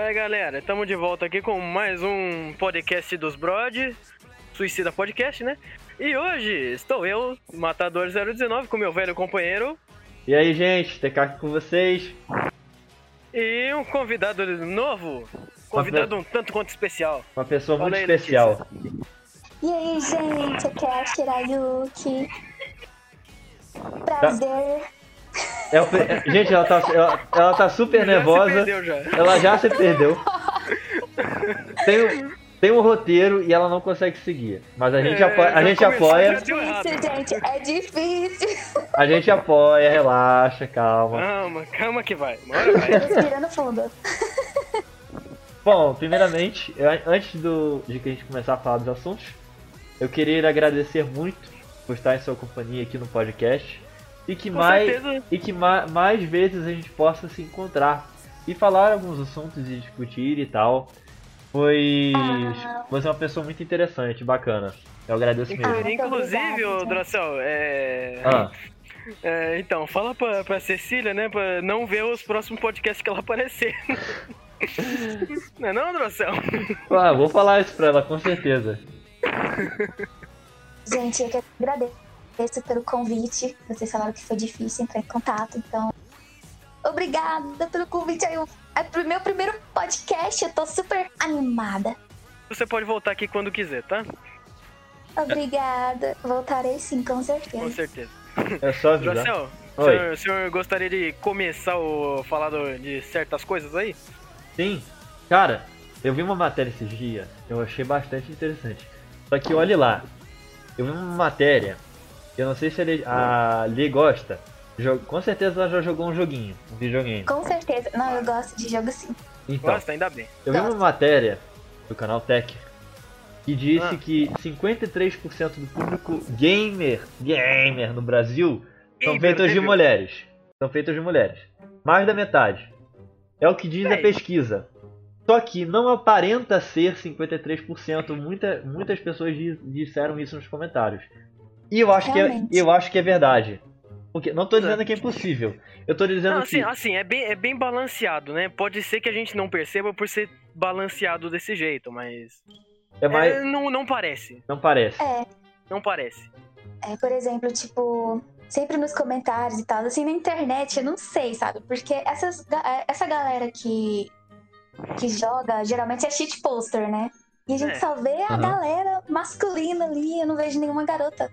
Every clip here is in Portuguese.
Ué, galera, estamos de volta aqui com mais um podcast dos Brod, Suicida Podcast, né? E hoje estou eu, Matador 019, com meu velho companheiro. E aí, gente, TK aqui com vocês. E um convidado novo, convidado um tanto quanto especial. Uma pessoa Fala muito aí, especial. E aí, gente, aqui é a Shirayuki. Prazer. É o é- gente, ela tá, ela, ela tá super nervosa. já. Ela já se perdeu. Tem, um- tem um roteiro e ela não consegue seguir. Mas a gente É, apoia. A gente apoia. errado. Difícil, gente, é difícil. A gente apoia, relaxa, calma. Calma, calma que vai. Hora vai. Respirando fundo. Bom, primeiramente, eu- antes do, de que a gente começar a falar dos assuntos, eu queria agradecer muito por estar em sua companhia aqui no podcast. E que, Com mais, certeza. e que ma- mais vezes a gente possa se encontrar e falar alguns assuntos e discutir e tal. Pois Ah. você é uma pessoa muito interessante, bacana. Eu agradeço mesmo. muito Inclusive, ô. Dracel, é... Ah, é, Então, fala pra, pra Cecília, né, pra não ver os próximos podcasts que ela aparecer. não é não, Dracel? ah, vou falar isso pra ela, com certeza. Gente, eu que agradeço pelo convite. Vocês falaram que foi difícil entrar em contato, então. Obrigada pelo convite. aí. É pro meu primeiro podcast, eu tô super animada. Você pode voltar aqui quando quiser, tá? Obrigada. Voltarei sim, com Com certeza. certeza. É só avisar. Dracel, o Oi. senhor, o senhor gostaria de começar o falar de certas coisas aí? Sim, cara, eu vi uma matéria esses dias, eu achei bastante interessante. Só que olhe lá, eu vi uma matéria, eu não sei se ele- a Lee gosta, jo- com certeza ela já jogou um joguinho, um videogame. Com certeza. Não, eu gosto de jogo sim. Então, Gosta, ainda bem. eu vi uma matéria do canal Tech que disse Ah. que 53% do público gamer, gamer no Brasil são Gamer, feitos de entendeu? mulheres. São feitos de mulheres. Mais da metade. É o que diz a pesquisa. Só que não aparenta ser 53%. Muita, muitas pessoas di- disseram isso nos comentários. E eu acho, que é, eu acho que é verdade. Porque não tô dizendo que é impossível. Eu tô dizendo Não, que. assim, assim é, bem, é bem balanceado, né? Pode ser que a gente não perceba por ser balanceado desse jeito, mas. É mais. é, não, não parece. Não parece. É, Não parece. É, por exemplo, tipo, sempre nos comentários e tal, assim, na internet, eu não sei, sabe? Porque essas, é, essa galera que, que joga, geralmente é cheat poster, né? E a gente É. só vê a Aham. galera masculina ali, eu não vejo nenhuma garota.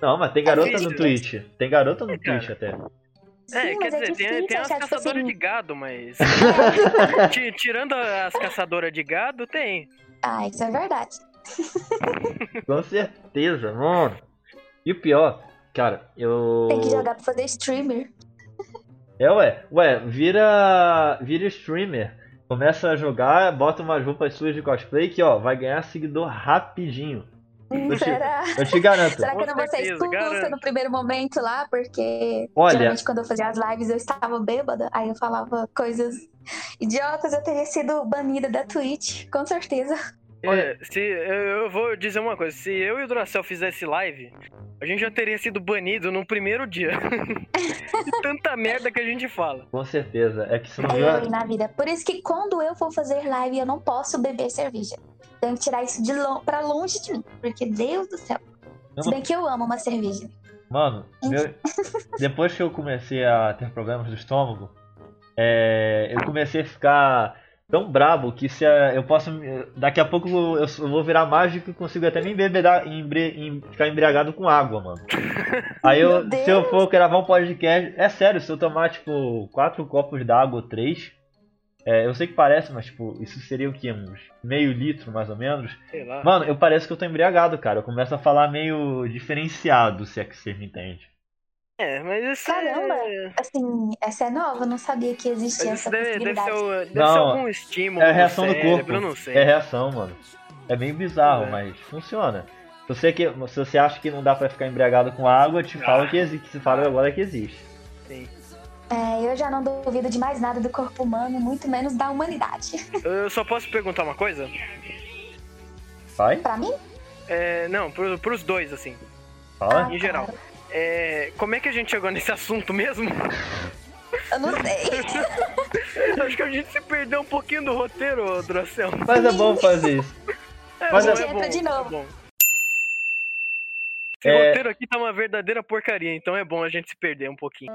Não, mas tem garota no? Twitch. Tem garota no É. Twitch até. É, Sim, quer é dizer, difícil tem, tem as caçadoras assim... de gado, mas. Ti- Tirando as caçadoras de gado, tem. Ah, isso é verdade. Com certeza, mano. E o pior, cara, eu. Tem que jogar pra fazer streamer. É, ué. Ué, vira. Vira streamer. Começa a jogar, bota umas roupas suas de cosplay que, ó, vai ganhar seguidor rapidinho. Eu te- Será? Eu te garanto. Será que eu não vou ser expulsa no primeiro momento lá? Porque Olha- geralmente quando eu fazia as lives eu estava bêbada, aí eu falava coisas idiotas, eu teria sido banida da Twitch, com certeza. É, se, eu vou dizer uma coisa: se eu e o Duracell fizesse live, a gente já teria sido banido no primeiro dia. De tanta merda que a gente fala. Com certeza. É que se não É na vida. Por isso que quando eu for fazer live, eu não posso beber cerveja. Tenho que tirar isso de lo pra longe de mim. Porque, Deus do céu. Eu Se bem que eu amo uma cerveja. Mano, meu- depois que eu comecei a ter problemas do estômago, é, eu comecei a ficar tão brabo que se eu posso. Daqui a pouco eu, vou virar mágico e consigo até me embebedar, embre, em- ficar embriagado com água, mano. Aí eu, se eu for gravar um podcast, é sério, se eu tomar tipo quatro copos d'água ou três, é, eu sei que parece, mas tipo, isso seria o quê? Uns meio litro mais ou menos. Sei lá. Mano, eu pareço que eu tô embriagado, cara. Eu começo a falar meio diferenciado, se é que você me entende. É, mas isso Caramba. é. Assim, essa é nova, eu não sabia que existia essa deve, deve, ser, possibilidade. o- deve Não, ser algum estímulo. É a reação do cérebro, corpo. Eu não sei. É reação, mano. É bem bizarro, É. mas funciona. Se você, que, se você acha que não dá pra ficar embriagado com água, te falo Ah. que existe. Se fala agora que existe. Sim. É, eu já não duvido de mais nada do corpo humano, muito menos da humanidade. Eu só posso perguntar uma coisa? Vai? pra mim, É, não, pro, pros dois, assim, Fala. em geral. É, como é que a gente chegou nesse assunto mesmo? eu não sei. Acho que a gente se perdeu um pouquinho do roteiro, Dracel. Mas é bom fazer isso. É, Mas bom, é- é bom, de novo. é bom. Esse É- roteiro aqui tá uma verdadeira porcaria, então é bom a gente se perder um pouquinho.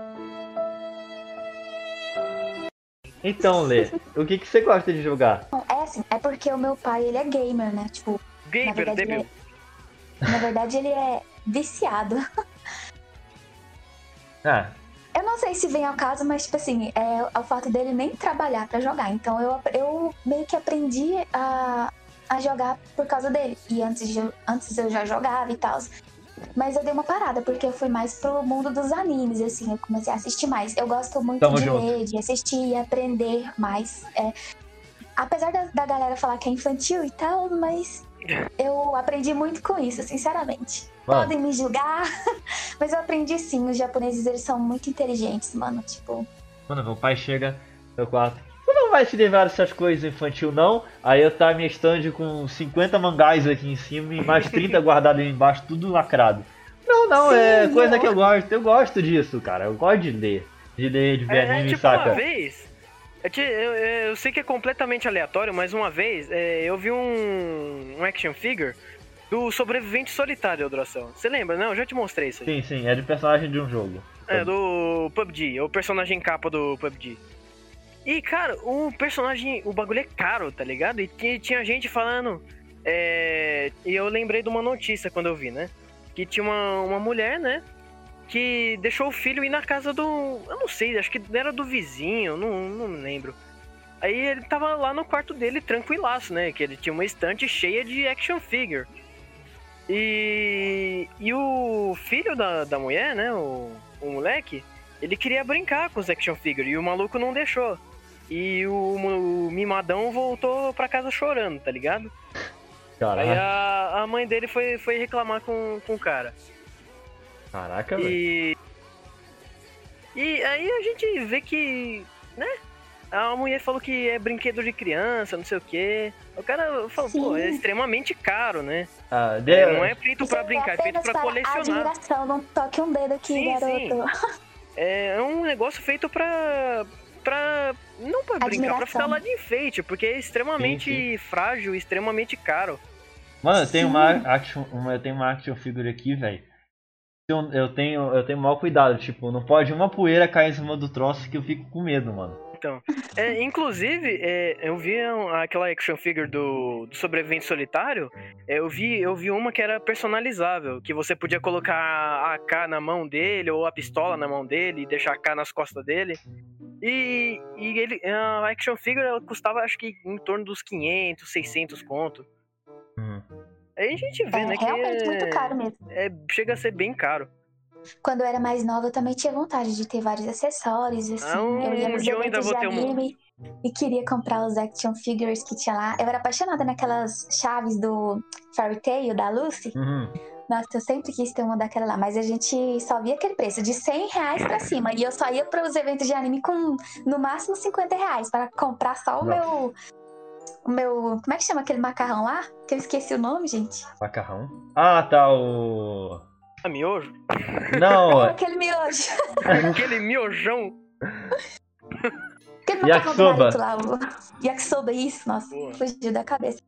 Então, Lê, o que, que você gosta de jogar? É assim, é porque o meu pai, ele é gamer, né? Tipo, na Gamer, verdade, ele débil. é, na verdade, ele é viciado. Ah, Eu não sei se vem ao caso, mas, tipo assim, é, o fato dele nem trabalhar pra jogar. Então, eu, eu meio que aprendi a, a jogar por causa dele. E antes, de, antes eu já jogava e tal. Mas eu dei uma parada, porque eu fui mais pro mundo dos animes, assim. Eu comecei a assistir mais. Eu gosto muito Tamo de junto. ler, de assistir e aprender mais. É, apesar da, da galera falar que é infantil e tal, mas eu aprendi muito com isso, sinceramente. mano, Podem me julgar, mas eu aprendi sim. Os japoneses, eles são muito inteligentes, mano. Tipo, quando meu pai chega meu quarto, vai se livrar dessas coisas infantil não? Aí eu tá minha stand com 50 mangás aqui em cima e mais 30 guardados ali embaixo, tudo lacrado. Não, não, é Sim, coisa ó. que eu gosto. Eu gosto disso, cara. Eu gosto de ler. De ler, de ver É, anime, tipo, saca? uma vez. Eu, te- eu- eu- eu sei que é completamente aleatório, mas uma vez é, eu vi um, um action figure do sobrevivente solitário, Droção. Você lembra, não? Eu já te mostrei isso aí. Sim, sim, é de personagem de um jogo. É, do PUBG, é o personagem capa do PUBG. E, cara, o personagem, o bagulho é caro, tá ligado? E ti- tinha gente falando. É, e eu lembrei de uma notícia quando eu vi, né? Que tinha uma, uma mulher, né? Que deixou o filho ir na casa do. Eu não sei, acho que era do vizinho, não, não lembro. Aí ele tava lá no quarto dele tranquilaço, né? Que ele tinha uma estante cheia de action figure. E, e o filho da, da mulher, né? O, o moleque, ele queria brincar com os action figure e o maluco não deixou. E o, o mimadão voltou pra casa chorando, tá ligado? Aí Caraca, a, a mãe dele foi, foi reclamar com, com o cara. caraca, velho. E. E aí a gente vê que. né? A mulher falou que é brinquedo de criança, não sei o quê. O cara falou, pô, é Sim. extremamente caro, né? Ah, de- É, não é feito é brincar, é feito para colecionar. admiração. Não toque um dedo aqui, Sim, garoto. É um negócio feito pra. pra. Não pra brincar, pra ficar lá de enfeite, porque é extremamente Sim, frágil e extremamente caro. Mano, eu tenho Sim. uma action, uma, eu tenho uma action figure aqui, velho. Eu, eu tenho, eu tenho maior cuidado, tipo, não pode uma poeira cair em cima do troço que eu fico com medo, mano. É, inclusive, é, eu vi aquela action figure do, do sobrevivente solitário. é, eu vi, eu vi uma que era personalizável, que você podia colocar a AK na mão dele ou a pistola na mão dele e deixar a AK nas costas dele. E, e ele, a action figure ela custava acho que em torno dos 500, 600 conto. Uhum. Aí a gente vê, É né, que realmente é, muito caro mesmo. é- chega a ser bem caro. Quando eu era mais nova, eu também tinha vontade de ter vários acessórios, assim. Ah, um eu ia nos eu ainda vou de ter um. anime e queria comprar os action figures que tinha lá. Eu era apaixonada naquelas chaves do Fairy Tail, da Lucy. Uhum. Nossa, eu sempre quis ter uma daquela lá, mas a gente só via aquele preço, de 100 reais pra cima. E eu só ia para os eventos de anime com, no máximo, 50 reais para comprar só o Nossa. meu... O meu... Como é que chama aquele macarrão lá? Que eu esqueci o nome, gente. Macarrão. Ah, tá, o. A miojo? Não, aquele miojo. Aquele miojão. Aquele macarrão do Yakisoba. Lá. O... Yakisoba, isso. Nossa, Boa. fugiu da cabeça.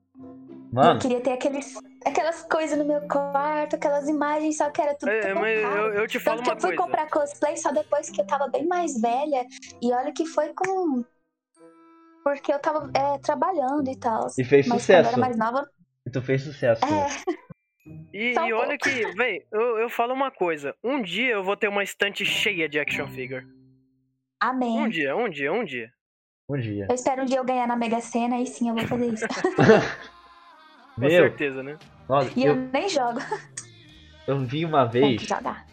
Mano, Eu queria ter aqueles, aquelas coisas no meu quarto, aquelas imagens, só que era tudo É, mas eu, eu te falo Tanto que uma eu fui coisa. comprar cosplay só depois que eu tava bem mais velha. E olha que foi com. Porque eu tava é, trabalhando e tal. e fez Mas quando eu sucesso. era mais nova. E tu fez sucesso. É, E, e olha que, véi, eu, eu falo uma coisa. Um dia eu vou ter uma estante cheia de action figure. amém. Um dia, um dia, um dia. Um dia. Eu espero um dia eu ganhar na Mega Sena e sim eu vou fazer isso. Com Meu, certeza, né? nossa, E eu eu, nem jogo. eu vi uma vez,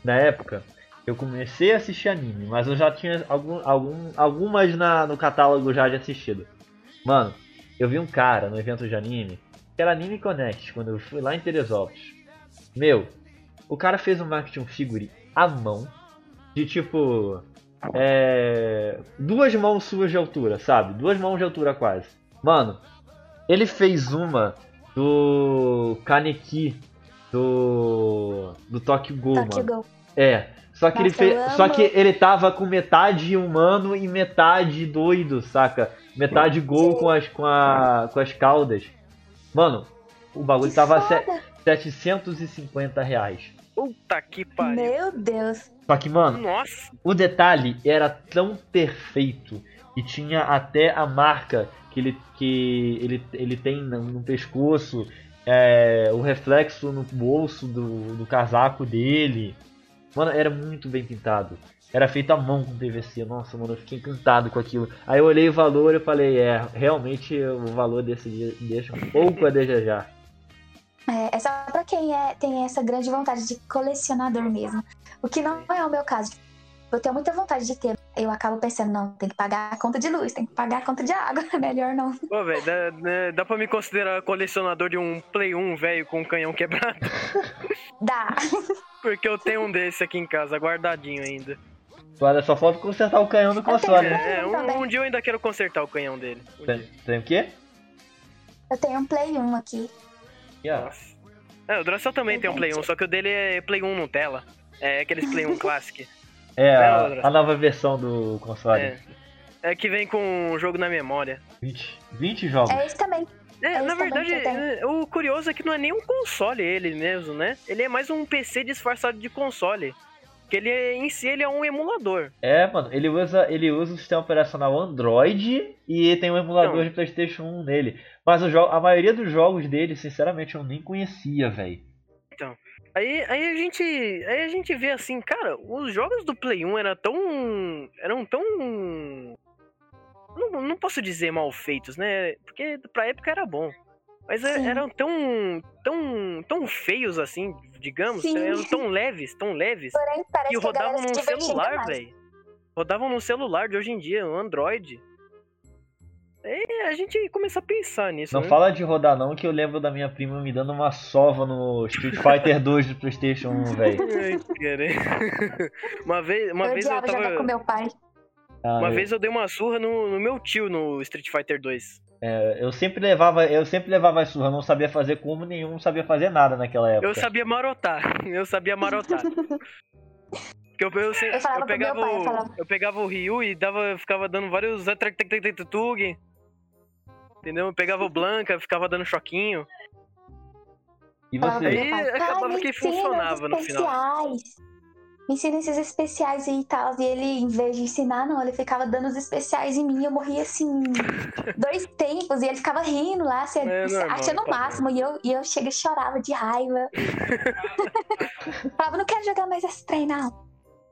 na época, eu comecei a assistir anime, mas eu já tinha algum, algum, algumas na, no catálogo já de assistido. Mano, eu vi um cara no evento de anime, que era Anime Connect, quando eu fui lá em Teresópolis. Meu, o cara fez uma action figure à mão, de tipo. É. Duas mãos suas de altura, sabe? Duas mãos de altura quase. Mano, ele fez uma do Kaneki do. do Tokyo Ghoul, Tokyo mano. Go. É. Só que, ele Nossa, eu fez, só que ele tava com metade humano e metade doido, saca? Metade gol com as, com, a, com as caudas. Mano, o bagulho Que tava se- foda. 750 reais. Puta que pariu. Meu Deus. Só que, mano, Nossa. o detalhe era tão perfeito e tinha até a marca que ele, que ele, ele tem no, pescoço, é, o reflexo no bolso do, do casaco dele. Mano, era muito bem pintado. Era feito à mão com PVC. Nossa, mano, eu fiquei encantado com aquilo. Aí eu olhei o valor e falei, é, realmente o valor desse deixa um pouco a desejar. É, é só pra quem é, tem essa grande vontade de colecionador mesmo. O que não é o meu caso. Eu tenho muita vontade de ter. Eu acabo pensando, não, tem que pagar a conta de luz, tem que pagar a conta de água. Melhor não. Pô, velho, dá, dá- dá pra me considerar colecionador de um Play 1 velho com um canhão quebrado? Dá. Porque eu tenho um desse aqui em casa, guardadinho ainda. Olha, só falta consertar o canhão do console, né? É, um, um dia eu ainda quero consertar o canhão dele. Um Tem, dia. tem o quê? Eu tenho um Play 1 aqui. Ó. Nossa. É, o Dracel também tem um Play 1, só que o dele é Play 1 Nutella. É aqueles Play 1 Classic. É, a, André. a nova versão do console. É. É que vem com o jogo na memória. 20, 20 jogos. É esse também. É, É na isso verdade, é, o curioso é que não é nem um console ele mesmo, né? Ele é mais um PC disfarçado de console. Que ele é- em si ele é um emulador. É, mano, ele usa, ele usa o sistema operacional Android e tem um emulador Então. de PlayStation 1 nele. Mas o a maioria dos jogos dele, sinceramente, eu nem conhecia, velho. Aí, aí a gente. Aí a gente vê assim, cara, os jogos do Play 1 eram tão. eram tão. Não, não posso dizer mal feitos, né? Porque pra época era bom. Mas é- Sim. eram tão. tão. tão feios assim, digamos. Sim. Eram tão leves, tão leves. Porém, parece E rodavam num celular, velho. Rodavam num celular de hoje em dia, um Android. É, a gente começa a pensar nisso. Não né? fala de rodar não, que eu lembro da minha prima me dando uma sova no Street Fighter 2 do PlayStation 1, velho. Uma vez, uma eu vez eu jogar com tava. meu pai. Ah, Uma eu- vez eu dei uma surra no, no meu tio no Street Fighter 2. é, eu sempre levava, eu sempre levava surra, eu não sabia fazer como nenhum, não sabia fazer nada naquela época. Eu sabia marotar. Eu sabia marotar. Porque eu, eu, Eu eu pegava pai, eu falava- eu pegava o Ryu e dava, ficava dando vários. Entendeu? Eu pegava o Blanca, ficava dando choquinho. E você? Aí pai, acabava "Pai, me que funcionava no final." especiais. Me ensina esses especiais aí e tal. E ele, em vez de ensinar, não, ele ficava dando os especiais em mim. Eu morria assim, dois tempos. E ele ficava rindo lá, se, É se normal, achando o padrão. máximo. E eu, e eu chega e chorava de raiva. Falava, não quero jogar mais esse trem, não.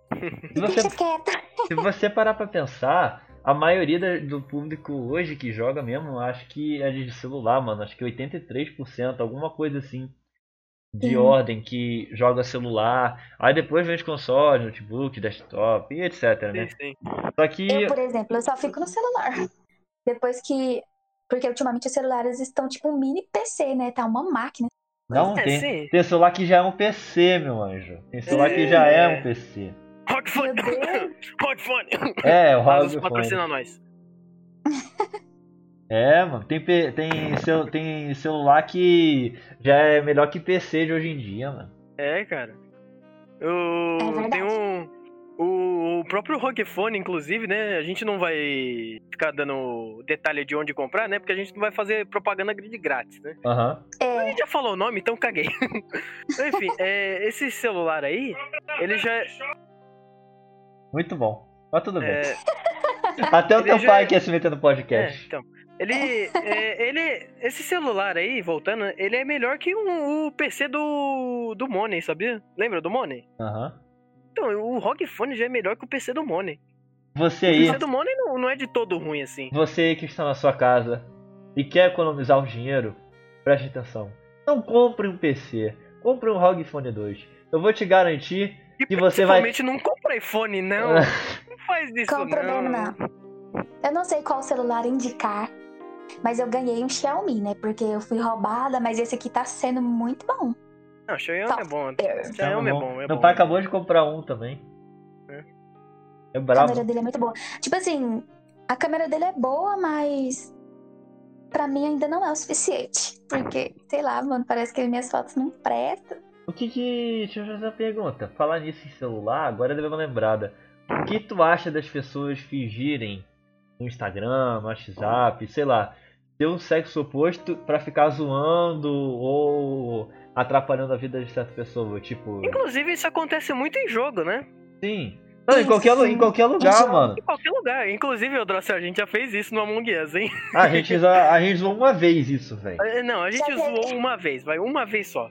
Se você, Deixa quieta. se você parar pra pensar, a maioria da- do público hoje que joga mesmo, acho que é de celular, mano. Acho que 83%, alguma coisa assim. De Sim. ordem que joga celular. Aí depois vem os consoles, notebook, desktop e etc, né? Sim, sim. Só que. Eu, por exemplo, eu só fico no celular. Depois que. Porque ultimamente os celulares estão tipo um mini PC, né? Tá uma máquina. Não, É, tem, tem celular que já é um PC, meu anjo. Tem celular que já é um PC. Rock Fone! Meu Deus. Rock Fone! É, o ROG patrocina nós. É, mano, tem, tem, cel- tem celular que já é melhor que PC de hoje em dia, mano. É, cara. Eu É um. O, o próprio ROG Phone, inclusive, né? A gente não vai ficar dando detalhe de onde comprar, né? Porque a gente não vai fazer propaganda de grátis, né? Aham. A É, gente já falou o nome, então caguei. Enfim, é, esse celular aí, ele já. Muito bom. Mas tudo bem. É, Até o ele teu já pai é- quer se meter no é, podcast. então. Ele, é, ele. Esse celular aí, voltando, ele é melhor que um- o PC do. do Money, sabia? Lembra do Money? Aham. Então, o ROG Phone já é melhor que o PC do Money. Você O aí, PC do Money não, não é de todo ruim assim. você aí que está na sua casa e quer economizar o dinheiro, preste atenção. Não compre um PC, compre um ROG Phone 2. Eu vou te garantir E E você vai- não compra iPhone, não. Não faz isso, compra não. mesmo, não. Eu não sei qual celular indicar. Mas eu ganhei um Xiaomi, né? Porque eu fui roubada, mas esse aqui tá sendo muito bom. Não, Xiaomi é bom. É. Xiaomi é bom, é Meu bom. pai acabou de comprar um também. É. É A brabo. câmera dele é muito boa. Tipo assim, a câmera dele é boa, mas pra mim ainda não é o suficiente. Porque, sei lá, mano, parece que minhas fotos não prestam. O que que. Deixa eu fazer uma pergunta. Falar nisso em celular, agora deu uma lembrada. O que tu acha das pessoas fingirem no Instagram, no WhatsApp, sei lá, ter um sexo oposto pra ficar zoando ou atrapalhando a vida de certa pessoa? Tipo. Inclusive, isso acontece muito em jogo, né? Sim. Não, em qualquer, em qualquer lugar, Jogo. mano. Em qualquer lugar. Inclusive, Odrocel, a gente já fez isso no Among Us, hein? A gente, a, a gente zoou uma vez isso, velho. Não, a gente zoou uma vez, vai, uma vez só.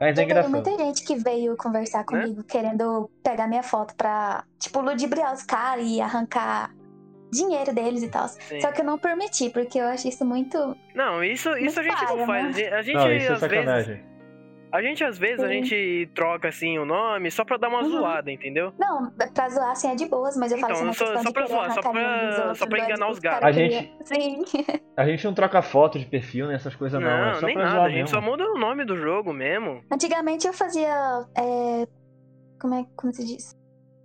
Mas é engraçado. muita gente que veio conversar comigo querendo pegar minha foto pra, tipo, ludibriar os caras e arrancar dinheiro deles e tal. Sim. Só que eu não permiti, porque eu acho isso muito. Não, isso, isso a gente paia, não faz. né? A gente, Não, isso é às vezes. A gente, às vezes, a Sim. gente troca assim o nome só pra dar uma Uhum. zoada, entendeu? Não, pra zoar assim é de boas, mas eu falo Então, assim, na só- só pra zoar, só pra- outros, só pra enganar os gatos. A gente- Sim. A gente não troca foto de perfil, né? Essas coisas não. Não, é só nem pra nada. zoar A gente mesmo. só muda o nome do jogo mesmo. Antigamente eu fazia. é, Como é como se diz?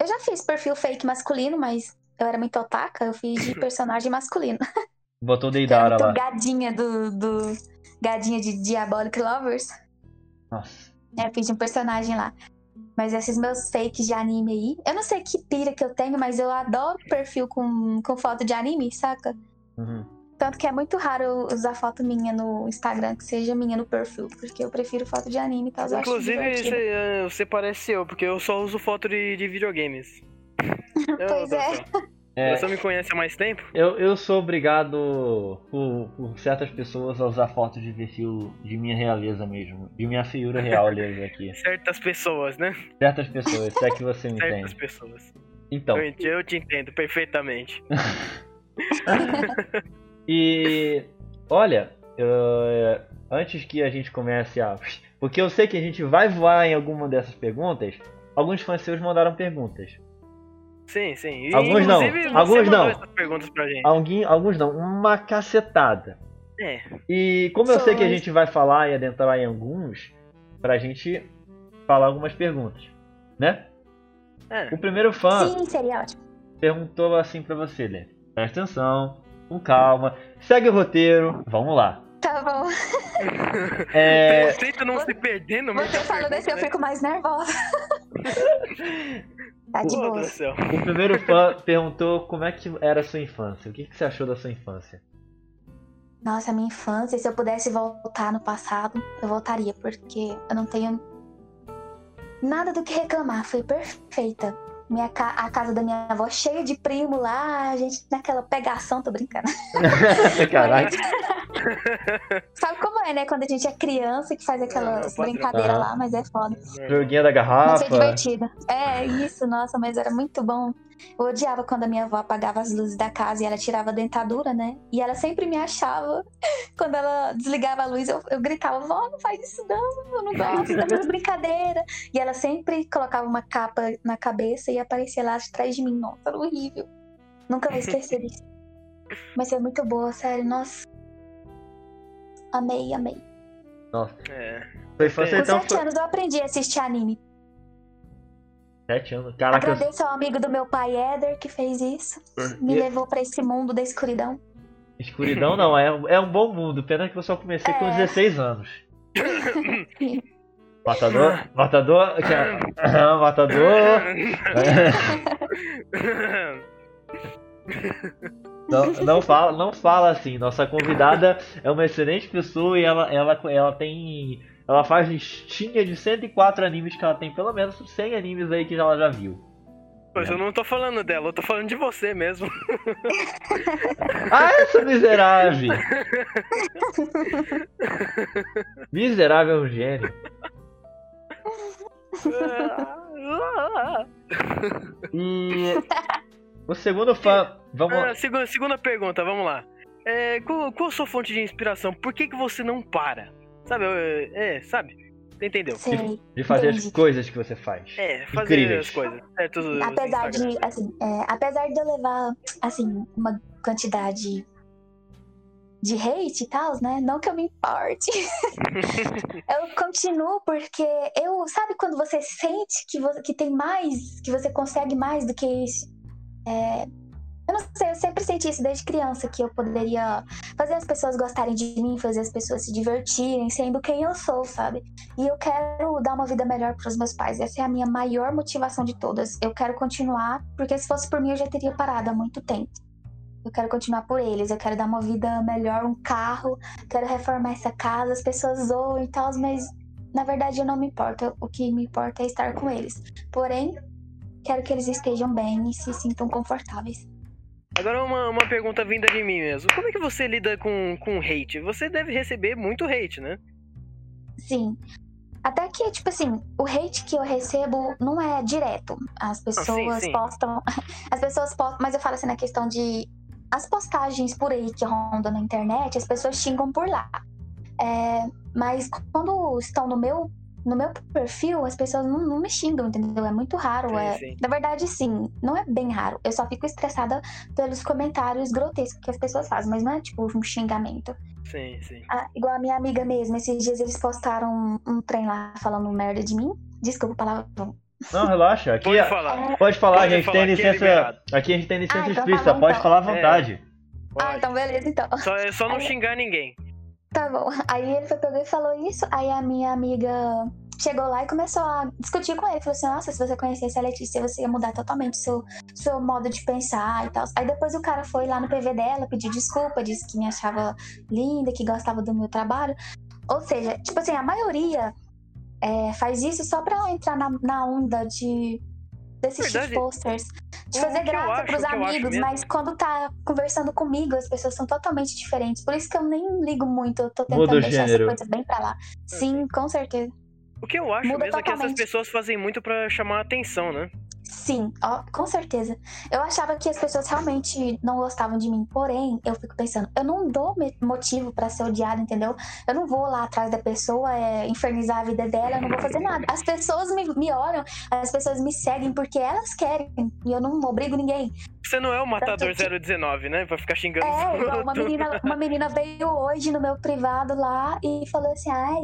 Eu já fiz perfil fake masculino, mas eu era muito otaka, eu fiz de personagem masculino. Botou Deidara lá. gadinha do, do. Gadinha de Diabolic Lovers. Nossa. É, eu fiz um personagem lá. Mas esses meus fakes de anime aí. Eu não sei que pira que eu tenho, mas eu adoro perfil com, com foto de anime, saca? Uhum. Tanto que é muito raro eu usar foto minha no Instagram, que seja minha no perfil. Porque eu prefiro foto de anime e tal. eu acho Inclusive, você, eh, você parece eu, porque eu só uso foto de, de videogames. Eu, Pois é. É, Você me conhece há mais tempo? eu, eu sou obrigado por, por certas pessoas a usar fotos de perfil de minha realeza mesmo. De minha feiura real, aliás, aqui. Certas pessoas, né? Certas pessoas, se é que você me Certas entende. pessoas. Então, Eu, eu te entendo perfeitamente. e olha, eu- antes que a gente comece a. Porque eu sei que a gente vai voar em alguma dessas perguntas. Alguns fãs seus mandaram perguntas. Sim, sim. E, Alguns não, inclusive, você alguns não. essas perguntas pra gente. Alguém, alguns não, uma cacetada. É. E como eu sei que a gente vai falar e adentrar em alguns, pra gente falar algumas perguntas, né? É. O primeiro fã Sim, seria ótimo. perguntou assim pra você, Lê. Presta atenção, com calma, segue o roteiro, vamos lá. Tá bom. É, Tenta não se perder no meio Você da falando assim, eu né? fico mais nervosa. tá de boa. o primeiro fã perguntou como é que era a sua infância. O que, que você achou da sua infância? Nossa, minha infância, se eu pudesse voltar no passado, eu voltaria, porque eu não tenho nada do que reclamar. Foi perfeita. Minha ca- A casa da minha avó cheia de primo lá, a gente naquela pegação, tô brincando. Caraca. Sabe como é, né? Quando a gente é criança que faz aquelas padrão. brincadeiras lá, mas é foda. Joguinho da Mas garrafa. foi divertido. É, isso, nossa, mas era muito bom. Eu odiava quando a minha avó apagava as luzes da casa e ela tirava a dentadura, né? E ela sempre me achava. Quando ela desligava a luz, eu, eu gritava, vó, não faz isso não, eu não gosto dessas brincadeiras. E ela sempre colocava uma capa na cabeça e aparecia lá atrás de mim. Nossa, era horrível. Nunca vou esquecer disso. Mas foi muito boa, sério, nossa. Amei, amei. Nossa, É. sua infância Com então sete foi. anos eu aprendi a assistir anime. Sete anos. Caraca, Agradeço ao amigo do meu pai, Éder, que fez isso. Me E- levou pra esse mundo da escuridão. escuridão não, é, um- é um bom mundo. Pena que eu só comecei com É. 16 anos. Matador, matador, matador. Não, não fala, não fala assim. Nossa convidada é uma excelente pessoa e ela, ela, ela tem, ela faz listinha de 104 animes que ela tem pelo menos 100 animes aí que ela já viu. Pois eu não tô falando dela, eu tô falando de você mesmo. Ah, essa miserável! Miserável é um gênio. E o segundo fã, vamos Ah, segunda, segunda pergunta, vamos lá. É, qual, qual a sua fonte de inspiração? Por que, que você não para? Sabe, é, é, sabe? Você entendeu? Sei. de fazer as entendi. coisas que você faz. É, fazer Incríveis. as coisas. Certos Apesar Instagram. de, assim, é, apesar de eu levar, assim, uma quantidade de hate e tal, né? Não que eu me importe. eu continuo porque eu, sabe quando você sente que, você, que tem mais, que você consegue mais do que isso? É, Eu não sei, eu sempre senti isso desde criança, que eu poderia fazer as pessoas gostarem de mim, fazer as pessoas se divertirem, sendo quem eu sou, sabe? E eu quero dar uma vida melhor para os meus pais. Essa é a minha maior motivação de todas. Eu quero continuar, porque se fosse por mim eu já teria parado há muito tempo. Eu quero continuar por eles, eu quero dar uma vida melhor, um carro, quero reformar essa casa, as pessoas zoam e tal, mas na verdade eu não me importo. O que me importa é estar com eles. Porém, quero que eles estejam bem e se sintam confortáveis. Agora uma, uma pergunta vinda de mim mesmo. Como é que você lida com, com hate? Você deve receber muito hate, né? Sim. Até que, tipo assim, o hate que eu recebo não é direto. As pessoas Ah, sim, sim. postam. As pessoas postam. Mas eu falo assim na questão de. As postagens por aí que rondam na internet, as pessoas xingam por lá. É, mas quando estão no meu, no meu perfil, as pessoas não, não me xingam, entendeu? É muito raro. Sim, é, sim. Na verdade, sim, não é bem raro. Eu só fico estressada pelos comentários grotescos que as pessoas fazem, mas não é tipo um xingamento. Sim, sim. Ah, igual a minha amiga mesmo, esses dias eles postaram um, um trem lá falando merda de mim. Desculpa o palavrão. Não, relaxa. Aqui, Pode é- falar. pode falar, Pode a gente falar, tem aqui é licença. liberado. Aqui a gente tem licença Ah, então tá explícita, bom, pode então. falar à vontade. Ah, então beleza, então. Só, é só não xingar ninguém. Tá bom. Aí ele foi pegou e falou isso. Aí a minha amiga chegou lá e começou a discutir com ele. Falou assim: Nossa, se você conhecesse a Letícia, você ia mudar totalmente seu, seu modo de pensar e tal. Aí depois o cara foi lá no PV dela, pediu desculpa, disse que me achava linda, que gostava do meu trabalho. Ou seja, tipo assim, a maioria é, faz isso só pra entrar na, na onda de desses Verdade. De fazer graça acho, pros amigos, mas quando tá conversando comigo, as pessoas são totalmente diferentes. Por isso que eu nem ligo muito, eu tô tentando Muda o deixar gênero. essa coisa bem pra lá. Sim, com certeza. O que eu acho Muda mesmo é que essas totalmente. pessoas fazem muito pra chamar a atenção, né? Sim, ó, com certeza. Eu achava que as pessoas realmente não gostavam de mim, porém, eu fico pensando, eu não dou motivo pra ser odiada, entendeu? Eu não vou lá atrás da pessoa, é, infernizar a vida dela, eu não vou fazer nada. As pessoas me, me olham, as pessoas me seguem porque elas querem, e eu não obrigo ninguém. Você não é o Matador Tanto que- 019, né? Pra ficar xingando É, igual uma menina, uma menina veio hoje no meu privado lá e falou assim: ai,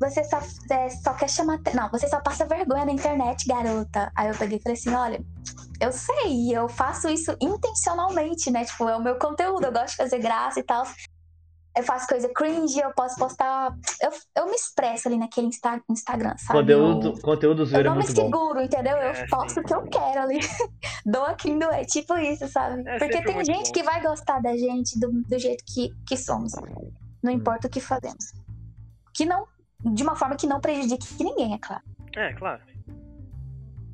você só, é, só quer chamar. Não, você só passa vergonha na internet, garota. Aí eu peguei e falei assim: olha, eu sei, eu faço isso intencionalmente, né? Tipo, é o meu conteúdo, eu gosto de fazer graça e tal. Eu faço coisa cringe, eu posso postar. Eu, eu me expresso ali naquele Insta- Instagram, sabe? Conteúdo, Eu- conteúdo eu zoeiro é não me muito bom. seguro, entendeu? Eu É, posto sim. o que eu quero ali. Dou quem doer. Tipo isso, sabe? É Porque tem gente bom. que vai gostar da gente do, do jeito que, que somos. Não importa o que fazemos. Que não. De uma forma que não prejudique ninguém, é claro. É, claro.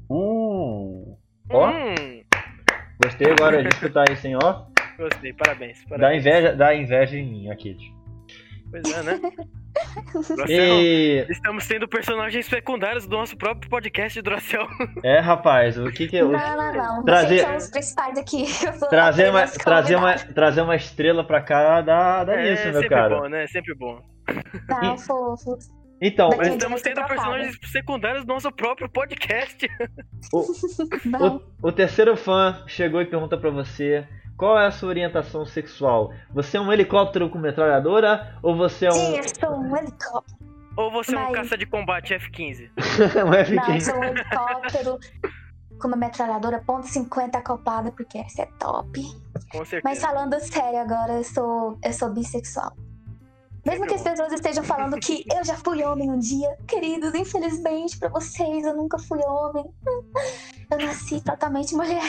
Uh, Ó. Hum, gostei agora de escutar isso, hein? Ó, gostei, parabéns. dá parabéns. inveja, dá inveja em mim, aqui. Pois é, né? E. Estamos tendo personagens secundários do nosso próprio podcast Duracell. É, rapaz, o que que eu. Não, não, não. Trazer- Vocês são os principais aqui. Trazer uma, trazer, uma, trazer uma estrela pra cá dá, dá é nisso, meu sempre cara. bom, né? Sempre bom. Não, fofo. Então, Mas Mas Gente, estamos tendo personagens secundários do nosso próprio podcast. Não. o, o terceiro fã chegou e pergunta pra você qual é a sua orientação sexual. Você é um helicóptero com metralhadora ou você é Sim, um, eu sou um helicóptero. Ou você é um Mas- caça de combate F-15? um Não, eu F-15? sou um helicóptero com uma metralhadora ponto .50 acoplada, porque essa é top. Com certeza. Mas falando sério agora, eu sou, eu sou bissexual. Mesmo que as pessoas estejam falando que eu já fui homem um dia, queridos, infelizmente pra vocês, eu nunca fui homem. Eu nasci totalmente mulher.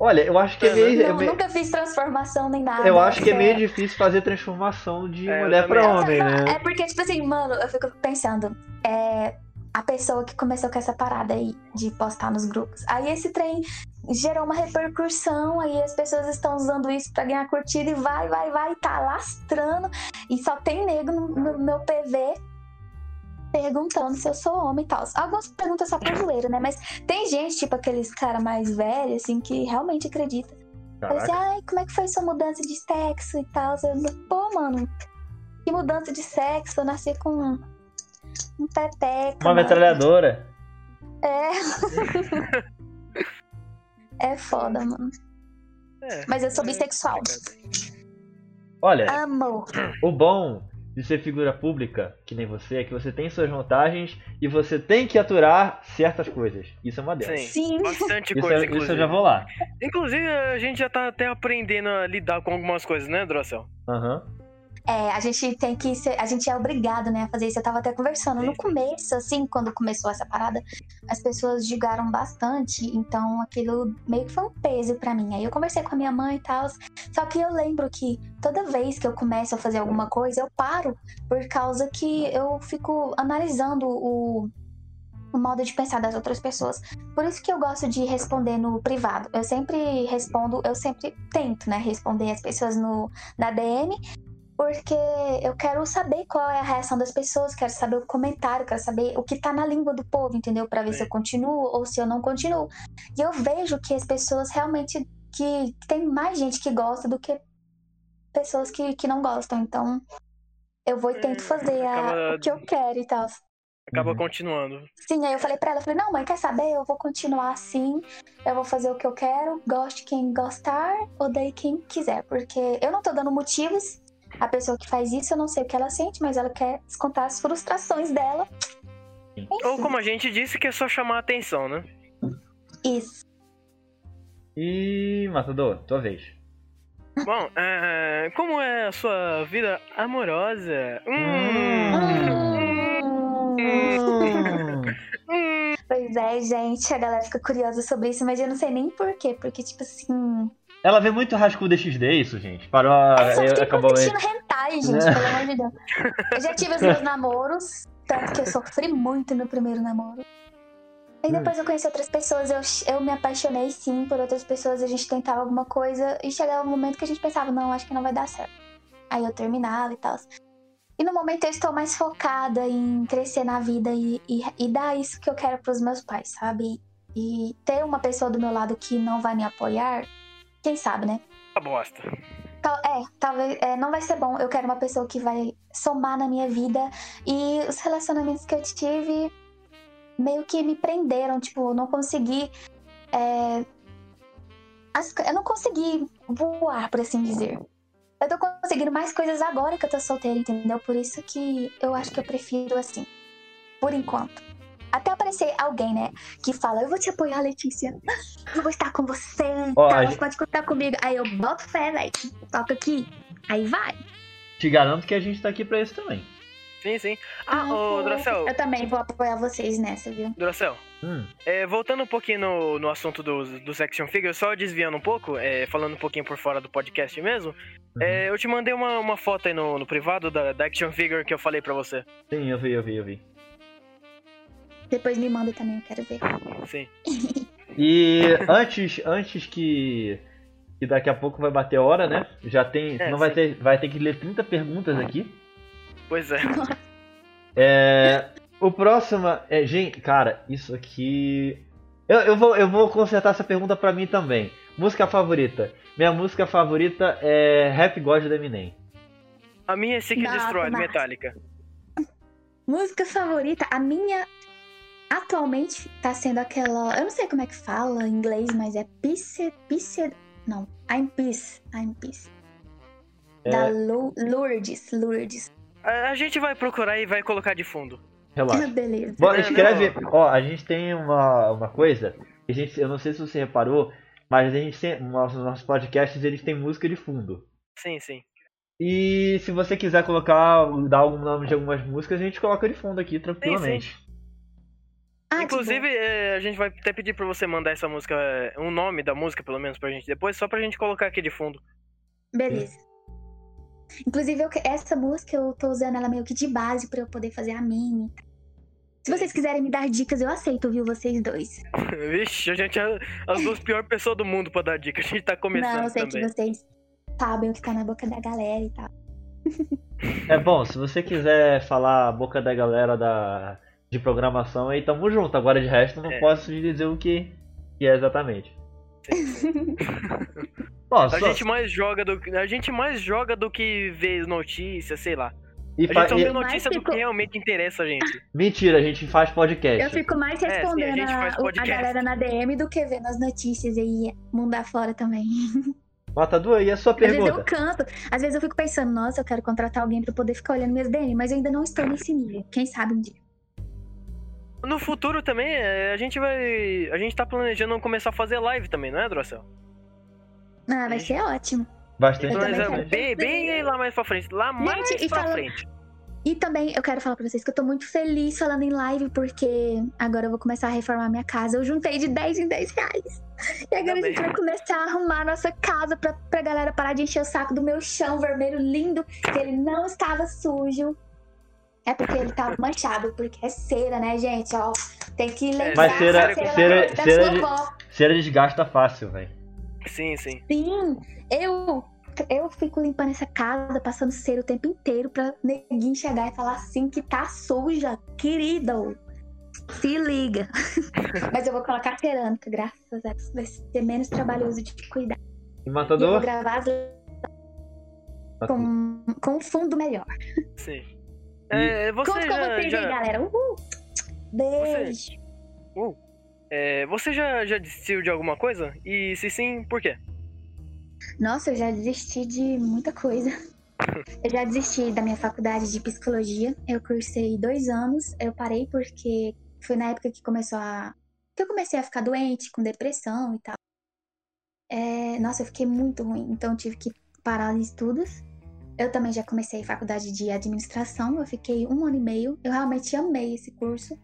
Olha, eu acho que é meio. é Não, meio- nunca fiz transformação nem nada. eu acho que é Essa meio difícil fazer transformação de É, eu mulher pra homem, né? É porque, tipo assim, mano, eu fico pensando, é, a pessoa que começou com essa parada aí de postar nos grupos. Aí esse trem gerou uma repercussão, aí as pessoas estão usando isso pra ganhar curtida e vai, vai, vai, tá lastrando. E só tem nego no, no meu PV perguntando se eu sou homem e tal. Algumas perguntas só por zoeira, né? Mas tem gente, tipo aqueles cara mais velhos, assim, que realmente acredita. Fala assim, ai, como é que foi sua mudança de sexo e tal? Eu, Pô, mano, que mudança de sexo? Eu nasci com um, peteca. Uma mano. metralhadora. É. é foda, mano. É, Mas eu sou é bissexual. Olha, Amo. o bom de ser figura pública, que nem você, é que você tem suas vantagens e você tem que aturar certas coisas. Isso é uma delas. Sim. Sim. Bastante Isso, coisa, é- isso inclusive. eu já vou lá. Inclusive, a gente já tá até aprendendo a lidar com algumas coisas, né, Drossel? Aham. É, a gente tem que ser, a gente é obrigado, né, a fazer isso. Eu tava até conversando. No começo, assim, quando começou essa parada, as pessoas julgaram bastante, então aquilo meio que foi um peso pra mim. Aí eu conversei com a minha mãe e tal. Só que eu lembro que toda vez que eu começo a fazer alguma coisa, eu paro por causa que eu fico analisando o o modo de pensar das outras pessoas. Por isso que eu gosto de responder no privado. Eu sempre respondo, eu sempre tento, né, responder as pessoas no na DM porque eu quero saber qual é a reação das pessoas, quero saber o comentário, quero saber o que tá na língua do povo, entendeu? Pra ver Sim. se eu continuo ou se eu não continuo. E eu vejo que as pessoas realmente que tem mais gente que gosta do que pessoas que, que não gostam. Então, eu vou e tento fazer a- acaba- o que eu quero e tal. Acaba Uhum. continuando. Sim, aí eu falei pra ela, eu falei, não, mãe, quer saber? Eu vou continuar assim, eu vou fazer o que eu quero, goste quem gostar, odeie quem quiser, porque eu não tô dando motivos. A pessoa que faz isso, eu não sei o que ela sente, mas ela quer descontar as frustrações dela. Ou como a gente disse, que é só chamar a atenção, né? isso. E Matador, tua vez. Bom, é, como é a sua vida amorosa? Hum. Hum. Hum. Pois é, gente, a galera fica curiosa sobre isso, mas eu não sei nem porquê, porque, tipo assim. Ela vê muito Rascuda XD, isso, gente. Parou. Eu eu- acabou assistindo hentai, gente, pelo amor de Deus. Eu já tive os meus namoros, tanto que eu sofri muito no primeiro namoro. E depois eu conheci outras pessoas, eu, eu me apaixonei sim por outras pessoas, a gente tentava alguma coisa e chegava um momento que a gente pensava, não, acho que não vai dar certo. Aí eu terminava e tal. E no momento eu estou mais focada em crescer na vida e, e, e dar isso que eu quero pros meus pais, sabe? E ter uma pessoa do meu lado que não vai me apoiar, quem sabe, né? A bosta. Tal- É, talvez é, não vai ser bom. Eu quero uma pessoa que vai somar na minha vida. E os relacionamentos que eu tive meio que me prenderam. Tipo, eu não consegui. é, as eu não consegui voar, por assim dizer. Eu tô conseguindo mais coisas agora que eu tô solteira, entendeu? Por isso que eu acho que eu prefiro assim. Por enquanto. Até aparecer alguém, né? Que fala, eu vou te apoiar, Letícia. Eu vou estar com você. Ó, tá, gente- pode contar comigo. Aí eu boto fé, velho. Toca aqui. Aí vai. Te garanto que a gente tá aqui pra isso também. Sim, sim. Ah, ô, eu- Dracel, Eu também vou apoiar vocês nessa, viu? Dracel. Hum. É, voltando um pouquinho no, no assunto dos, dos action figures, só desviando um pouco, é, falando um pouquinho por fora do podcast mesmo, é, eu te mandei uma, uma foto aí no, no privado da, da action figure que eu falei pra você. Sim, eu vi, eu vi, eu vi. Depois me manda também, eu quero ver. Sim. E antes, antes que, que daqui a pouco vai bater hora, né? Já tem. É, não vai ter. Vai ter que ler 30 perguntas aqui. Pois é. É. O próximo é. Gente, cara, isso aqui. Eu, eu, vou, eu vou consertar essa pergunta pra mim também. Música favorita. Minha música favorita é Rap God da Eminem. A minha é Seek Nossa, massa. Metallica. Música favorita, a minha atualmente tá sendo aquela. Eu não sei como é que fala em inglês, mas é Peace. Peace. Não, I'm Peace. I'm Peace. Da Lu- Lourdes. Lourdes. A, a gente vai procurar e vai colocar de fundo. Relaxa. Beleza. Bom, escreve. não. Ó, a gente tem uma, uma coisa. A gente, eu não sei se você reparou, mas a gente tem. Nossos, nossos podcasts eles têm música de fundo. Sim, sim. E se você quiser colocar, dar algum nome de algumas músicas, a gente coloca de fundo aqui tranquilamente. Ah, Inclusive, é, a gente vai até pedir pra você mandar essa música, é, um nome da música, pelo menos, pra gente depois, só pra gente colocar aqui de fundo. Beleza. Inclusive, eu que- essa música eu tô usando ela meio que de base pra eu poder fazer a minha. Se vocês quiserem me dar dicas, eu aceito, viu? Vocês dois. Vixe, a gente é as duas piores pessoas do mundo pra dar dica. A gente tá começando Não, eu sei também. que vocês sabem o que tá na boca da galera e tal. É bom, se você quiser falar a boca da galera da, de programação aí, tamo junto. Agora de resto, não É. posso te dizer o que, que é exatamente. Bom, A só- gente mais joga do que. A gente mais joga do que vê notícias, sei lá. e A gente só e- vê notícia do fico- que realmente interessa a gente. Mentira, a gente faz podcast. Eu fico mais É, sim, a respondendo a, a galera na DM do que vendo as notícias aí, mundo afora também. Matador, e a sua Às vezes eu pergunta? canto, às vezes eu fico pensando, nossa, eu quero contratar alguém pra poder ficar olhando meus DM, mas eu ainda não estou nesse nível. Quem sabe um dia. No futuro também, é, a gente vai. A gente tá planejando começar a fazer live também, não é, Drocel? Ah, vai ser ótimo. Bastante. Então, bem, bem lá mais pra frente. Lá mais e pra fala- frente. E também eu quero falar pra vocês que eu tô muito feliz falando em live, porque agora eu vou começar a reformar minha casa. Eu juntei de 10 em 10 reais. E agora a Também. gente vai começar a arrumar a nossa casa pra, pra galera parar de encher o saco do meu chão vermelho lindo, que ele não estava sujo. É porque ele tava manchado, porque é cera, né, gente? Ó, tem que lembrar Mas cera- a cera, cera- da, cera de-. Cera desgasta fácil, velho. Sim, sim. Sim, eu, eu fico limpando essa casa, passando cera o tempo inteiro pra neguinho chegar e falar assim que tá suja, querido. Se liga. Mas eu vou colocar cerâmica, graças a Deus. Vai ser menos trabalhoso de cuidar. E E eu vou Matador? gravar as com, com um fundo melhor. Sim. É, você Conto com já, vocês já- aí, galera. Uhul. Beijo. é, você já, já desistiu de alguma coisa? E se sim, por quê? Nossa, eu já desisti de muita coisa. Eu já desisti da minha faculdade de psicologia. Eu cursei dois anos. Eu parei porque foi na época que começou a. que eu comecei a ficar doente, com depressão e tal. É, Nossa, eu fiquei muito ruim. Então eu tive que parar os estudos. Eu também já comecei faculdade de administração. Eu fiquei um ano e meio. Eu realmente amei esse curso.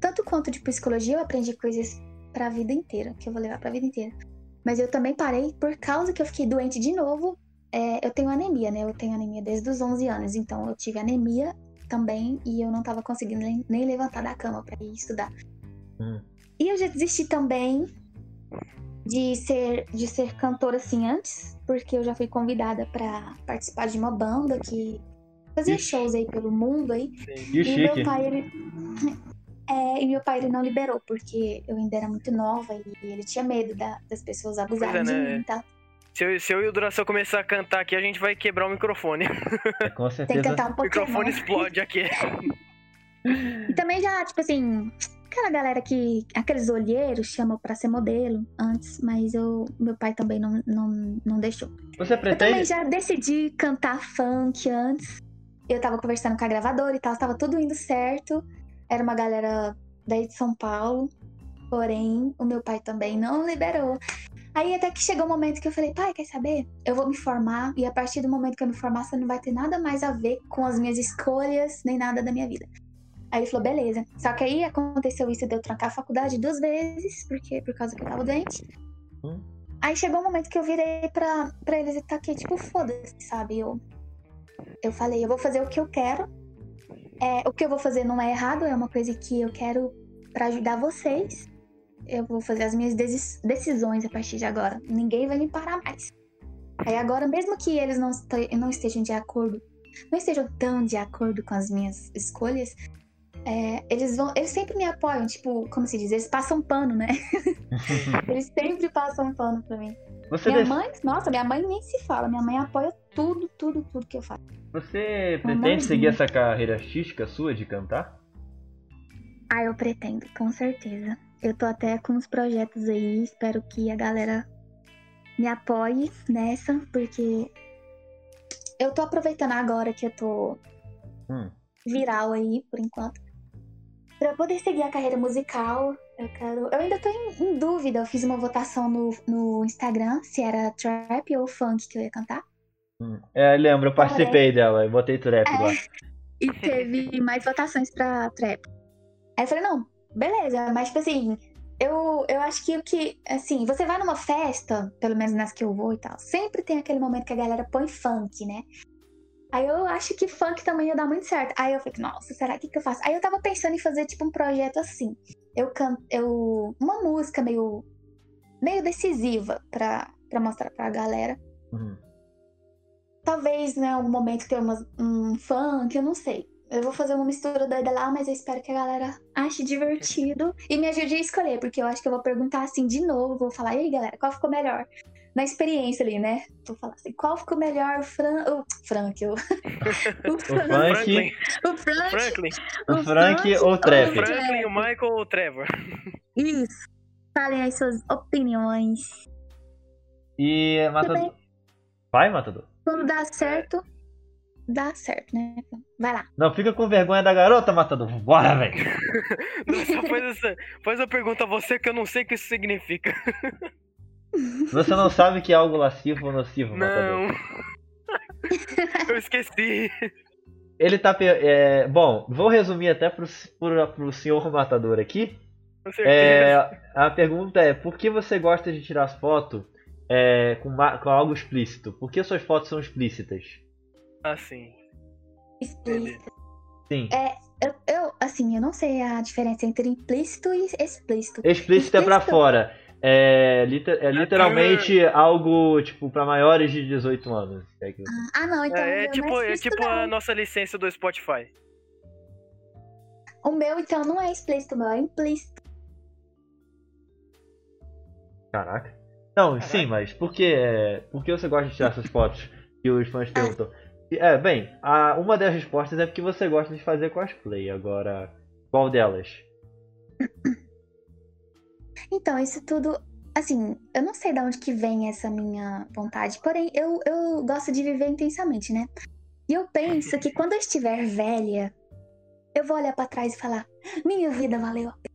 Tanto quanto de psicologia, eu aprendi coisas pra vida inteira, que eu vou levar pra vida inteira. Mas eu também parei por causa que eu fiquei doente de novo. É, eu tenho anemia, né? Eu tenho anemia desde os 11 anos. Então eu tive anemia também e eu não tava conseguindo nem, levantar da cama pra ir estudar. Hum. E eu já desisti também de ser, de ser cantora assim antes, porque eu já fui convidada pra participar de uma banda que fazia Ixi. shows aí pelo mundo aí. Sim. E o E meu pai, ele. É, e meu pai ele não liberou, porque eu ainda era muito nova e ele tinha medo da- das pessoas abusarem é, de né? mim e tal. Se eu, se eu e o Duracel começar a cantar aqui, a gente vai quebrar o microfone. É, com Tem que certeza. cantar um O pouquinho. microfone explode aqui. E também já, tipo assim, aquela galera que. Aqueles olheiros chamam pra ser modelo antes, mas eu, meu pai também não, não, não deixou. Você Eu também pretende? já decidi cantar funk antes. Eu tava conversando com a gravadora e tal, tava tudo indo certo. Era uma galera daí de São Paulo. Porém, o meu pai também não liberou. Aí até que chegou um momento que eu falei, pai, quer saber? Eu vou me formar e a partir do momento que eu me formar, você não vai ter nada mais a ver com as minhas escolhas, nem nada da minha vida. Aí ele falou, beleza. Só que aí aconteceu isso de eu trancar a faculdade duas vezes, porque por causa que eu tava doente. Hum. Aí chegou um momento que eu virei pra, pra eles e taquei, tipo, foda-se, sabe? Eu, eu falei, eu vou fazer o que eu quero. É, o que eu vou fazer não é errado, é uma coisa que eu quero pra ajudar vocês. Eu vou fazer as minhas decisões a partir de agora. Ninguém vai me parar mais. Aí agora, mesmo que eles não, não estejam de acordo, não estejam tão de acordo com as minhas escolhas, é, eles vão, eles sempre me apoiam, tipo, como se diz, eles passam pano, né? eles sempre passam pano pra mim. Você, Minha mãe, nossa, minha mãe nem se fala. Minha mãe apoia tudo, tudo, tudo que eu faço. você pretende seguir essa carreira artística sua de cantar? Ah, eu pretendo, com certeza. Eu tô até com uns projetos aí, espero que a galera me apoie nessa, porque eu tô aproveitando agora que eu tô Hum. viral aí, por enquanto, pra eu poder seguir a carreira musical. Eu quero. Eu ainda tô em, em dúvida. Eu fiz uma votação no, no Instagram se era trap ou funk que eu ia cantar. Hum. É, lembro, eu participei dela, eu botei trap É. lá. E teve mais votações pra trap. Aí eu falei, não, beleza, mas tipo assim, eu, eu acho que o que, assim, você vai numa festa, pelo menos nas que eu vou e tal, sempre tem aquele momento que a galera põe funk, né? Aí eu acho que funk também ia dar muito certo. Aí eu falei, nossa, será que, que eu faço? Aí eu tava pensando em fazer tipo um projeto assim. Eu canto, eu, uma música meio, meio decisiva pra, pra mostrar pra galera. Uhum. Talvez, né, algum momento ter umas, um funk, eu não sei. Eu vou fazer uma mistura doida lá, mas eu espero que a galera ache divertido e me ajude a escolher, porque eu acho que eu vou perguntar assim de novo, vou falar, e aí galera, qual ficou melhor? Na experiência ali, né? Vou falar assim, qual ficou melhor, o Fran... o Frank, o, o, O Fran... funk, Franklin, o Frank, Franklin, o Frank ou o trap? o Franklin, o Michael ou o Trevor. Isso. Falem as suas opiniões. E Matador. Vai, Matador. Quando dá certo, dá certo, né? Vai lá. Não fica com vergonha da garota, Matador. Bora, velho. Não, só faz, essa, faz a pergunta a você que eu não sei o que isso significa. Você não sabe que é algo lascivo ou nocivo, Matador. Não. Eu esqueci. Ele tá. É... Bom, vou resumir até pro, pro, pro senhor Matador aqui. Com certeza. É, a pergunta é: por que você gosta de tirar foto é, com, com algo explícito? Por que suas fotos são explícitas? Assim. Explícito. Sim. Eu, eu, assim, eu não sei a diferença entre implícito e explícito. Explícito é pra Explícito- fora. É, liter- é literalmente algo, tipo, pra maiores de 18 anos. É que- Ah, não, então. o É, é não tipo, é tipo a nossa licença do Spotify. O meu, então, não é explícito, o meu é implícito. Caraca. Não, sim, mas por que, é, por que você gosta de tirar essas fotos? Que os fãs perguntam. É, bem, a- uma das respostas é porque você gosta de fazer cosplay. Agora, qual delas? Então, isso tudo. Assim, eu não sei de onde que vem essa minha vontade, porém, eu, eu gosto de viver intensamente, né? E eu penso que quando eu estiver velha, eu vou olhar pra trás e falar: minha vida valeu a pena.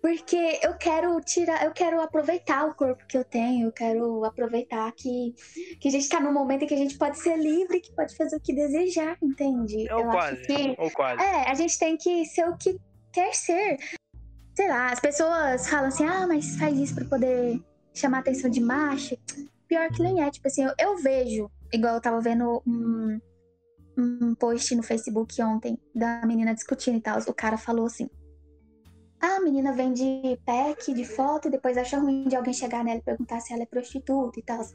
Porque eu quero tirar, eu quero aproveitar o corpo que eu tenho, eu quero aproveitar que, que a gente tá num momento em que a gente pode ser livre, que pode fazer o que desejar, entende? Ou eu quase. acho que Ou quase. é, a gente tem que ser o que quer ser. Sei lá, as pessoas falam assim, ah, mas faz isso pra poder chamar atenção de macho. Pior que nem é, tipo assim, eu, eu vejo, igual eu tava vendo um, um post no Facebook ontem da menina discutindo e tal. O cara falou assim: Ah, a menina vende pack de foto e depois acha ruim de alguém chegar nela e perguntar se ela é prostituta e tal.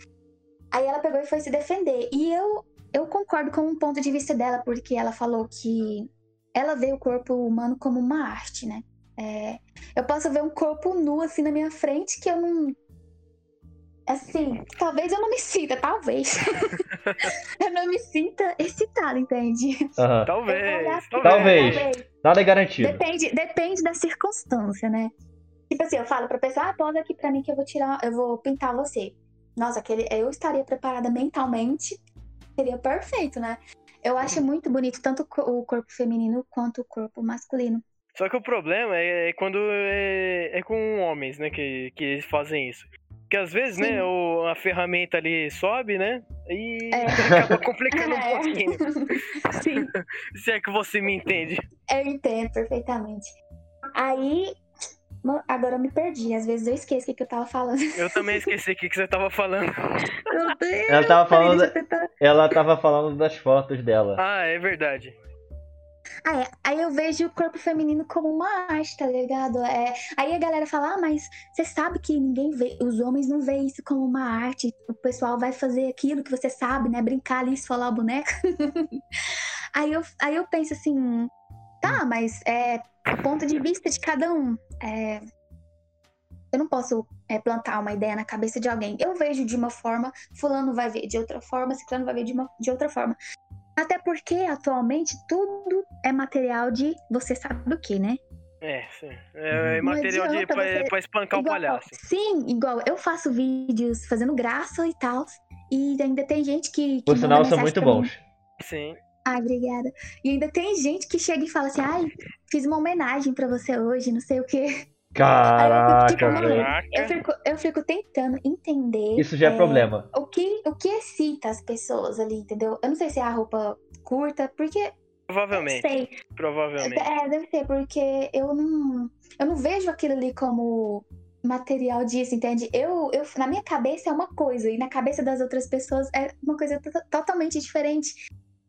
Aí ela pegou e foi se defender. E eu, eu concordo com um ponto de vista dela, porque ela falou que ela vê o corpo humano como uma arte, né? É, eu posso ver um corpo nu assim na minha frente que eu não. Assim, talvez eu não me sinta, talvez. eu não me sinta excitada, entende? Vou Talvez. olhar- Talvez. Talvez. Nada é garantido. Depende, depende da circunstância, né? Tipo assim, eu falo pra pessoa, ah, posa aqui pra mim que eu vou tirar, eu vou pintar você. Nossa, aquele, eu estaria preparada mentalmente, seria perfeito, né? Eu acho muito bonito tanto o corpo feminino quanto o corpo masculino. Só que o problema é, é quando é, é com homens, né, que, que eles fazem isso. Porque às vezes, Sim. né, o, a ferramenta ali sobe, né, e É. acaba complicando um É. pouquinho. Sim, Se é que você me entende. eu entendo perfeitamente. Aí, agora eu me perdi, às vezes eu esqueço o que, que eu tava falando. Eu também esqueci o que, que você tava falando. Meu Deus! Ela tava falando, ela tava falando das fotos dela. Ah, é verdade. Ah, é. Aí eu vejo o corpo feminino como uma arte, tá ligado? É... Aí a galera fala, ah, mas você sabe que ninguém vê, os homens não veem isso como uma arte. O pessoal vai fazer aquilo que você sabe, né? Brincar ali, esfolar o boneco. aí, eu, aí eu penso assim, tá, mas é o ponto de vista de cada um. É, Eu não posso é, plantar uma ideia na cabeça de alguém. Eu vejo de uma forma, fulano vai ver de outra forma, ciclano vai ver de, uma, de outra forma. Até porque atualmente tudo é material de você sabe o que, né? É, sim. É Uhum. material de, pra, você- pra espancar o Igual- palhaço. Sim, igual eu faço vídeos fazendo graça e tal. E ainda tem gente que. que Por sinal, são muito mim. bons. Sim. Ai, obrigada. E ainda tem gente que chega e fala assim: ai, fiz uma homenagem pra você hoje, não sei o quê. Caraca, tipo, mano, velho. Eu fico, eu fico tentando entender. Isso já é é, problema. O que, o que excita as pessoas ali, entendeu? Eu não sei se é a roupa curta, porque. Eu não Provavelmente. sei. Provavelmente. É, deve ser, porque eu não. Eu não vejo aquilo ali como material disso, entende? Eu, eu, na minha cabeça é uma coisa, e na cabeça das outras pessoas é uma coisa to- totalmente diferente.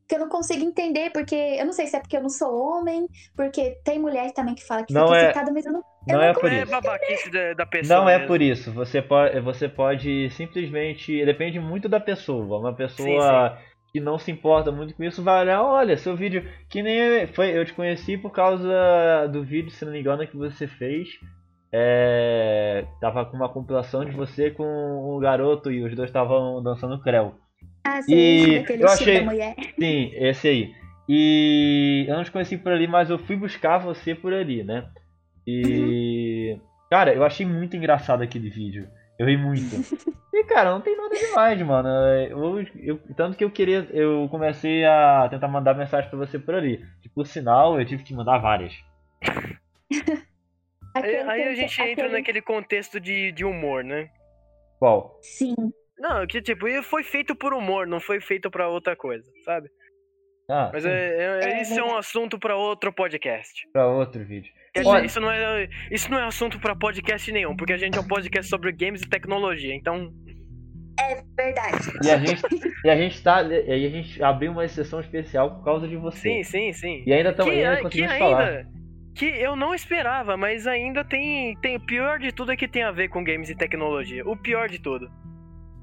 Que eu não consigo entender, porque eu não sei se é porque eu não sou homem, porque tem mulher também que fala que Não fica é- excitada, mas eu não. Não é por É isso. babaquice da, da pessoa. Não é mesmo. por isso. Você pode, você pode simplesmente. Depende muito da pessoa. Uma pessoa que não se importa muito com isso vai olhar, olha, seu vídeo. Que nem eu- foi, eu te conheci por causa do vídeo, se não me engano, que você fez. É, tava com uma compilação de você com um garoto e os dois estavam dançando creu. Ah, E sei, aquele eu achei- da mulher. Sim, esse aí. E eu não te conheci por ali, mas eu fui buscar você por ali, né? E. Cara, eu achei muito engraçado aquele vídeo. Eu ri muito. E, cara, não tem nada demais, mano. Eu, eu, tanto que eu queria. Eu comecei a tentar mandar mensagem pra você por ali. Tipo, por sinal, eu tive que mandar várias. aí, aí, a gente entra naquele contexto de, de humor, né? Qual? Sim. Não, que tipo, foi feito por humor, não foi feito pra outra coisa, sabe? Ah, Mas é, é, é, isso é um assunto para outro podcast. Para outro vídeo. Dizer, isso, não é, isso não é assunto para podcast nenhum, porque a gente é um podcast sobre games e tecnologia, então. É verdade. E a gente, e a gente tá. E a gente abriu uma exceção especial por causa de você. Sim, sim, sim. E ainda estamos ainda conseguimos que falar. Ainda, que eu não esperava, mas ainda tem, tem. O pior de tudo é que tem a ver com games e tecnologia. O pior de tudo.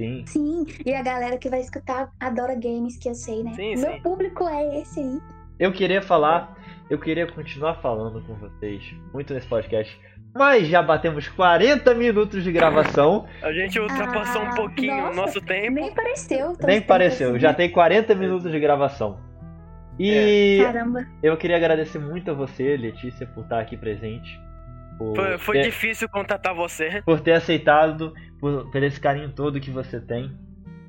Sim. Sim, e a galera que vai escutar adora games, que eu sei, né? Sim, Meu sim. público é esse aí. Eu queria falar, eu queria continuar falando com vocês muito nesse podcast. Mas já batemos 40 minutos de gravação. A gente ultrapassou ah, um pouquinho nossa, o nosso tempo. Nem pareceu. Nem pareceu, assim. já tem 40 minutos de gravação. E é. Caramba. eu queria agradecer muito a você, Letícia, por estar aqui presente. Foi, foi ter, difícil contatar você. Por ter aceitado, por, por esse carinho todo que você tem.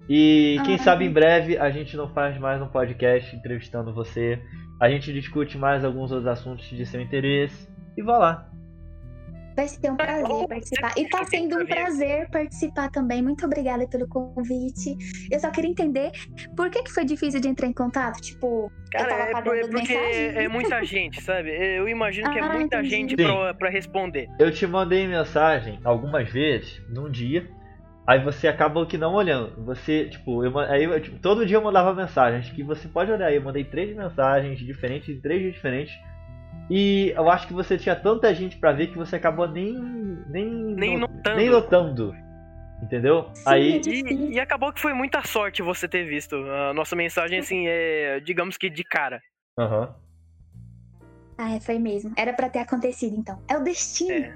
E quem ah, sabe em breve a gente não faz mais um podcast entrevistando você. A gente discute mais alguns outros assuntos de seu interesse. E vá lá. Vai ser um prazer participar. E tá sendo um prazer participar também. Muito obrigada pelo convite. Eu só queria entender por que, que foi difícil de entrar em contato. Tipo, Cara, é, é porque é, é, muita gente, sabe? Eu imagino que é ah, muita entendi. gente pra, pra, responder. Eu te mandei mensagem algumas vezes num dia. Aí você acaba que não olhando. Você, tipo, eu, aí eu, tipo, todo dia eu mandava mensagens que você pode olhar aí. Eu mandei três mensagens diferentes três dias diferentes e eu acho que você tinha tanta gente para ver que você acabou nem nem nem notando. Nem notando. Entendeu? Sim, Aí e, e, acabou que foi muita sorte você ter visto. A nossa mensagem assim é, digamos que de cara. Aham. Uhum. Ah, foi mesmo. Era para ter acontecido então. É o destino. É,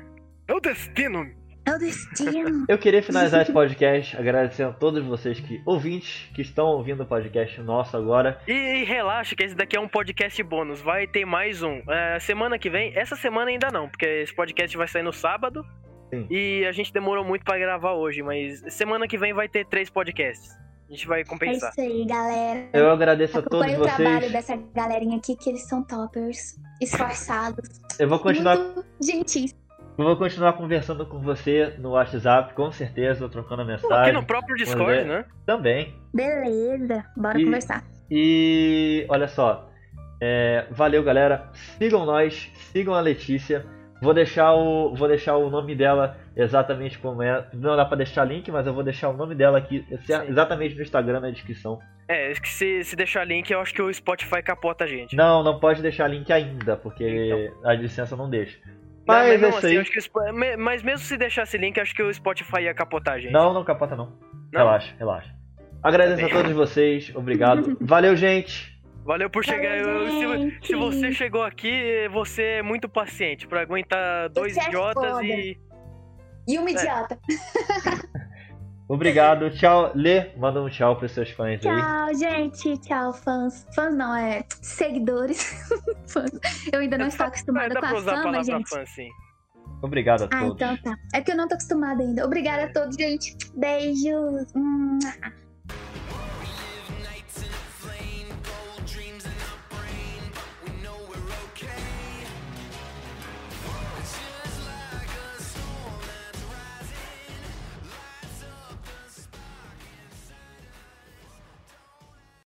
é o destino. É o destino. Eu queria finalizar esse podcast agradecendo a todos vocês que ouvintes que estão ouvindo o podcast nosso agora. E, e relaxa que esse daqui é um podcast bônus. Vai ter mais um. É, semana que vem, essa semana ainda não, porque esse podcast vai sair no sábado. Sim. E a gente demorou muito para gravar hoje, mas semana que vem vai ter três podcasts. A gente vai compensar. É isso aí, galera. Eu agradeço a todos vocês. o trabalho dessa galerinha aqui, que eles são toppers, esforçados. Eu vou continuar. Muito gentis. Eu vou continuar conversando com você no WhatsApp, com certeza, trocando mensagem. Aqui no próprio Discord, né? Também. Beleza, bora e, conversar. E olha só, é, valeu galera, sigam nós, sigam a Letícia. Vou deixar o, vou deixar o nome dela exatamente como é. Não dá pra deixar link, mas eu vou deixar o nome dela aqui exatamente no Instagram na descrição. É, se, se deixar link, eu acho que o Spotify capota a gente. Não, não pode deixar link ainda, porque então. a licença não deixa. Mas, não, mas, não, assim, que, mas mesmo se deixasse link, acho que o Spotify ia capotar a gente. Não, não capota não. não? Relaxa, relaxa. Agradeço a todos vocês, obrigado. Valeu, gente. Valeu por chegar. Valeu, se, se, você chegou aqui, você é muito paciente pra aguentar dois é idiotas e. E uma é. Obrigado, tchau. Lê, manda um tchau pros seus fãs tchau, aí. Tchau, gente. Tchau, fãs. Fãs não, é seguidores. fãs. Eu ainda não estou acostumada com a fama, gente. Fã, sim. Obrigado a ah, todos. então tá. É que eu não tô acostumada ainda. Obrigada a todos, gente. Beijos.